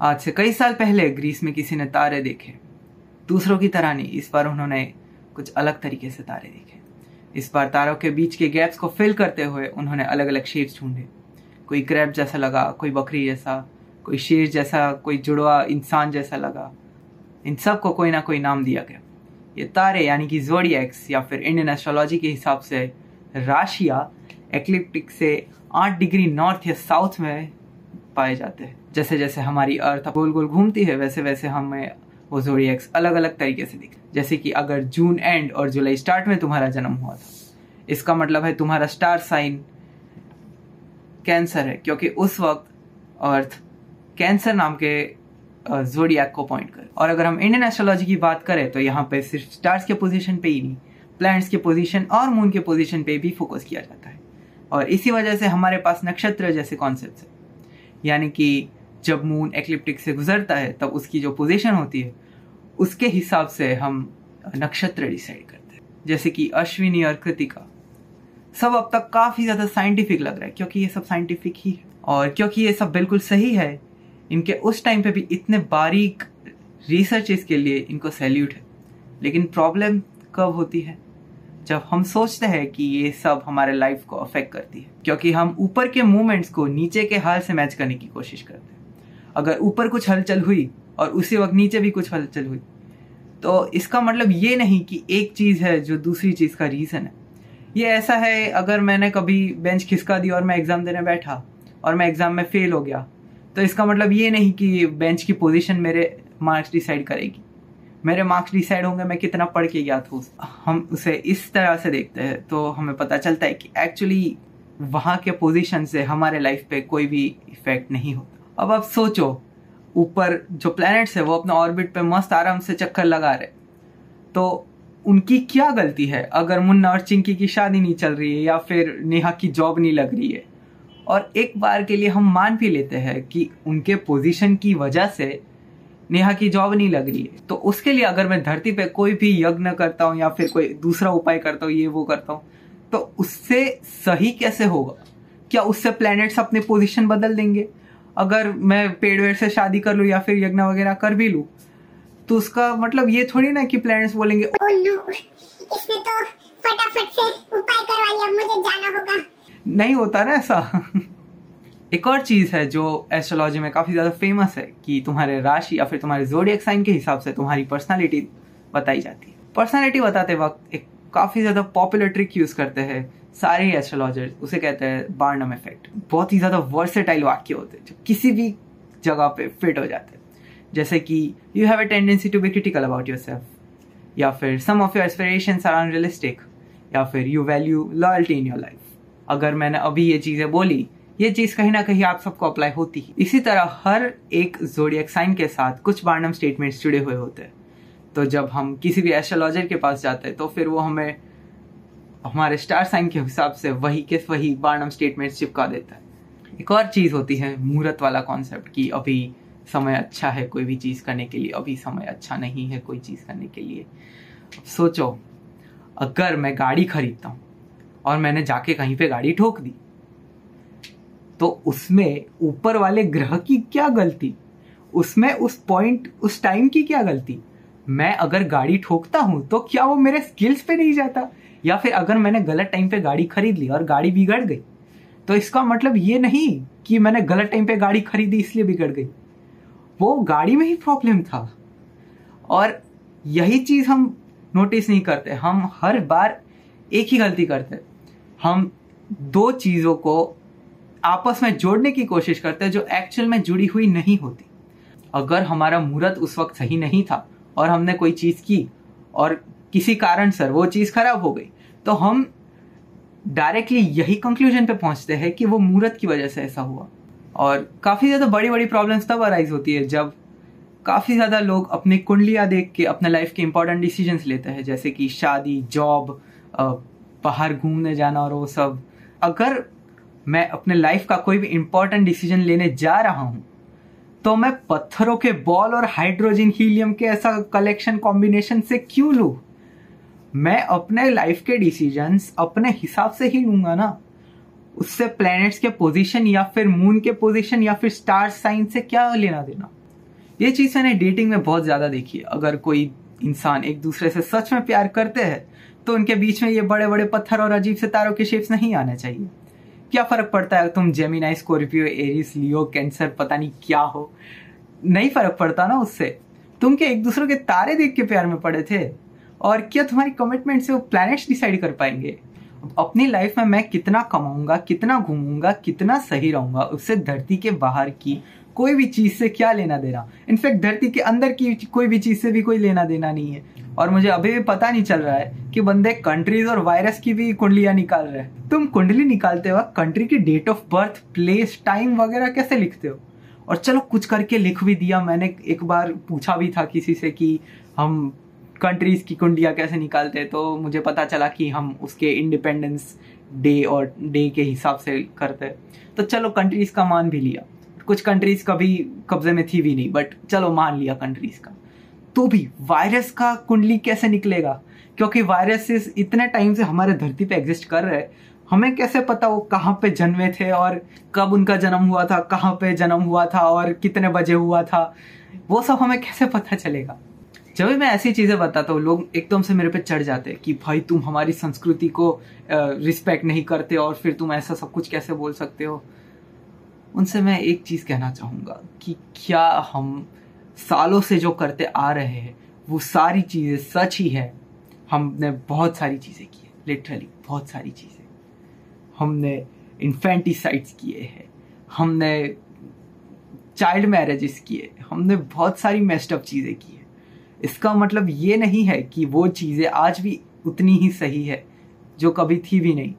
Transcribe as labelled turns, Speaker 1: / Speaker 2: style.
Speaker 1: आज से कई साल पहले ग्रीस में किसी ने तारे देखे। दूसरों की तरह नहीं, इस बार उन्होंने कुछ अलग तरीके से तारे देखे। इस बार तारों के बीच के गैप्स को फिल करते हुए उन्होंने अलग अलग शेप्स ढूंढे। कोई क्रैब जैसा लगा, कोई बकरी जैसा, कोई शेर जैसा, कोई जुड़वा, इंसान जैसा लगा। इन सबको कोई ना कोई नाम दिया गया। ये तारे यानी कि जोडियक्स या फिर इंडियन एस्ट्रोलॉजी के हिसाब से राशिया एक्लिप्टिक से आठ डिग्री नॉर्थ या साउथ में पाए जाते हैं। जैसे जैसे हमारी अर्थ गोल गोल घूमती है वैसे वैसे हमें वो जोडियक्स अलग अलग तरीके से दिखते जैसे कि अगर जून एंड और जुलाई स्टार्ट में तुम्हारा जन्म हुआ था, इसका मतलब है तुम्हारा स्टार साइन कैंसर है, क्योंकि उस वक्त अर्थ कैंसर नाम के जोडियक को पॉइंट कर। और अगर हम इंडियन एस्ट्रोलॉजी की बात करें तो यहाँ पे सिर्फ़ स्टार्स के पोजीशन पे ही नहीं प्लैनेट्स के पोजीशन और मून के पोजीशन पे भी फोकस किया जाता है। और इसी वजह से हमारे पास नक्षत्र जैसे कॉन्सेप्ट है। यानी कि जब मून एक्लिप्टिक से गुजरता है, तब उसकी जो पोजीशन होती है, उसके हिसाब से हम नक्षत्र डिसाइड करते हैं। जैसे कि अश्विनी और कृतिका। सब अब तक काफ़ी ज़्यादा साइंटिफिक लग रहा है, क्योंकि ये सब साइंटिफिक ही है। और क्योंकि ये सब बिल्कुल सही है, इनके उस टाइम पे भी इतने बारीक रिसर्च इसके लिए इनको सैल्यूट है। लेकिन प्रॉब्लम कब होती है? जब हम सोचते हैं कि ये सब हमारे लाइफ को अफेक्ट करती है, क्योंकि हम ऊपर के मूवमेंट्स को नीचे के हाल से मैच करने की कोशिश करते हैं। अगर ऊपर कुछ हलचल हुई और उसी वक्त नीचे भी कुछ हलचल हुई तो इसका मतलब ये नहीं कि एक चीज़ है जो दूसरी चीज़ का रीजन है। ये ऐसा है, अगर मैंने कभी बेंच खिसका दी और मैं एग्ज़ाम देने बैठा और मैं एग्ज़ाम में फेल हो गया तो इसका मतलब ये नहीं कि बेंच की पोजीशन मेरे मार्क्स डिसाइड करेगी। मेरे मार्क्स डिसाइड होंगे, मैं कितना पढ़ के गया था हम उसे इस तरह से देखते हैं तो हमें पता चलता है कि एक्चुअली वहाँ के पोजीशन से हमारे लाइफ पे कोई भी इफ़ेक्ट नहीं होता। अब आप सोचो, ऊपर जो प्लैनेट्स है, वो अपने ऑर्बिट पे मस्त आराम से चक्कर लगा रहे तो उनकी क्या गलती है? अगर मुन्ना और चिंकी की शादी नहीं चल रही है या फिर नेहा की जॉब नहीं लग रही है, और एक बार के लिए हम मान भी लेते हैं कि उनके पोजीशन की वजह से नेहा की जॉब नहीं लग रही है। तो उसके लिए अगर मैं धरती पे कोई भी यज्ञ करता हूँ या फिर कोई दूसरा उपाय करता हूँ ये वो करता हूँ तो उससे सही कैसे होगा? क्या उससे प्लैनेट्स अपने पोजीशन बदल देंगे? अगर मैं पेड़ वेड़ से शादी कर लू या फिर यज्ञ वगैरह कर भी लू तो उसका मतलब ये थोड़ी ना कि प्लैनेट्स बोलेंगे
Speaker 2: oh no, इसने तो फटाफट से उपाय करवा लिया मुझे जाना होगा।
Speaker 1: नहीं होता ना ऐसा। एक और चीज़ है जो एस्ट्रोलॉजी में काफ़ी ज़्यादा फ़ेमस है कि तुम्हारे राशि या फिर तुम्हारे जोडियक साइन के हिसाब से तुम्हारी पर्सनालिटी बताई जाती है। पर्सनालिटी बताते वक्त एक काफ़ी ज़्यादा पॉपुलर ट्रिक यूज़ करते हैं सारे एस्ट्रोलॉजर उसे कहते हैं बार्नम इफ़ेक्ट बहुत ही ज़्यादा वर्सेटाइल वाक्य होते हैं जो किसी भी जगह पे फिट हो जाते हैं। जैसे कि you have a tendency to be critical about yourself या फिर some of your aspiration are unrealistic या फिर you value loyalty in your life अगर मैंने अभी ये चीज़ें बोली ये चीज़ कहीं ना कहीं आप सबको अप्लाई होती है। इसी तरह हर एक जोडियक साइन के साथ कुछ बार्नम स्टेटमेंट्स जुड़े हुए होते हैं। तो जब हम किसी भी एस्ट्रोलॉजर के पास जाते हैं तो फिर वो हमें हमारे स्टार साइन के हिसाब से वही के वही बार्नम स्टेटमेंट चिपका देता है। एक और चीज़ होती है मुहूर्त वाला कॉन्सेप्ट कि अभी समय अच्छा है कोई भी चीज़ करने के लिए, अभी समय अच्छा नहीं है कोई चीज़ करने के लिए। सोचो, अगर मैं गाड़ी खरीदता हूँ और मैंने जाके कहीं पे गाड़ी ठोक दी तो उसमें ऊपर वाले ग्रह की क्या गलती? उसमें उस पॉइंट उस टाइम की क्या गलती? मैं अगर गाड़ी ठोकता हूँ तो क्या वो मेरे स्किल्स पे नहीं जाता? या फिर अगर मैंने गलत टाइम पे गाड़ी खरीद ली और गाड़ी बिगड़ गई? तो इसका मतलब ये नहीं कि मैंने गलत टाइम पे गाड़ी खरीदी, इसलिए बिगड़ गई। वो गाड़ी में ही प्रॉब्लम था। और यही चीज़ हम नोटिस नहीं करते। हम हर बार एक ही गलती करते। हम दो चीज़ों को आपस में जोड़ने की कोशिश करते हैं जो एक्चुअल में जुड़ी हुई नहीं होती। अगर हमारा मुहूर्त उस वक्त सही नहीं था और हमने कोई चीज़ की और किसी कारण सर वो चीज़ खराब हो गई तो हम डायरेक्टली यही कंक्लूजन पे पहुँचते हैं कि वो मुहूर्त की वजह से ऐसा हुआ। और काफ़ी ज़्यादा बड़ी बड़ी प्रॉब्लम्स तब अराइज होती है जब काफ़ी ज़्यादा लोग अपनी कुंडलियाँ देख के अपने लाइफ के इंपॉर्टेंट डिसीज़न लेते हैं, जैसे कि शादी जॉब बाहर घूमने जाना और वो सब। अगर मैं अपने लाइफ का कोई भी इंपॉर्टेंट डिसीज़न लेने जा रहा हूँ तो मैं पत्थरों के बॉल और हाइड्रोजन हीलियम के ऐसा कलेक्शन कॉम्बिनेशन से क्यों लू? मैं अपने लाइफ के डिसीज़न अपने हिसाब से ही लूँगा ना। उससे प्लैनेट्स के पोजीशन या फिर मून के पोजीशन या फिर स्टार साइन से क्या लेना देना? ये चीज़ मैंने डेटिंग में बहुत ज़्यादा देखी है। अगर कोई इंसान एक दूसरे से सच में प्यार करते हैं तो उनके बीच में ये बड़े बड़े पत्थर और अजीब से तारों के शेप्स नहीं आने चाहिए। क्या फ़र्क पड़ता है? तुम Gemini Scorpio Aries Leo Cancer पता नहीं क्या हो। नहीं फ़र्क पड़ता ना उससे। तुम क्या एक दूसरे के तारे देख के प्यार में पड़े थे? और क्या तुम्हारी कमिटमेंट से वो प्लैनेट्स डिसाइड कर पाएँगे? अपनी लाइफ में मैं कितना कमाऊँगा, कितना घूमूँगा, कितना सही रहूँगा, उससे धरती के बाहर की कोई भी चीज़ से क्या लेना देना? इनफैक्ट धरती के अंदर की कोई भी चीज़ से भी कोई लेना देना नहीं है। और मुझे अभी भी पता नहीं चल रहा है कि बंदे कंट्रीज़ और वायरस की भी कुंडलियाँ निकाल रहे हैं। तुम कुंडली निकालते वक्त कंट्री की date of birth place time वगैरह कैसे लिखते हो? और चलो कुछ करके लिख भी दिया, मैंने एक बार पूछा भी था किसी से कि हम कंट्रीज़ की कुंडिया कैसे निकालते हैं तो मुझे पता चला कि हम उसके इंडिपेंडेंस डे और डे के हिसाब से करते तो चलो कंट्रीज़ का मान भी लिया। कुछ कंट्रीज़ कभी कब्जे में थी भी नहीं बट चलो मान लिया कंट्रीज़ का। तो भी वायरस का कुंडली कैसे निकलेगा? क्योंकि वायरसेस इतने टाइम से हमारे धरती पे एग्जिस्ट कर रहे हमें कैसे पता वो कहाँ पे जन्मे थे और कब उनका जन्म हुआ था, कहाँ पे जन्म हुआ था और कितने बजे हुआ था? वो सब हमें कैसे पता चलेगा? जब भी मैं ऐसी चीज़ें बताता हूँ, लोग एकदम से मेरे पे चढ़ जाते हैं कि भाई तुम हमारी संस्कृति को रिस्पेक्ट नहीं करते और फिर तुम ऐसा सब कुछ कैसे बोल सकते हो? उनसे मैं एक चीज़ कहना चाहूँगा कि क्या हम सालों से जो करते आ रहे हैं, वो सारी चीज़ें सच ही है। हमने बहुत सारी चीज़ें की है लिटरली बहुत सारी चीज़ें। हमने इन्फेंटिसाइड्स किए हैं, हमने चाइल्ड मैरिजेस किए हमने बहुत सारी मेस्टअप चीज़ें की है। इसका मतलब ये नहीं है कि वो चीज़ें आज भी उतनी ही सही है, जो कभी थी भी नहीं।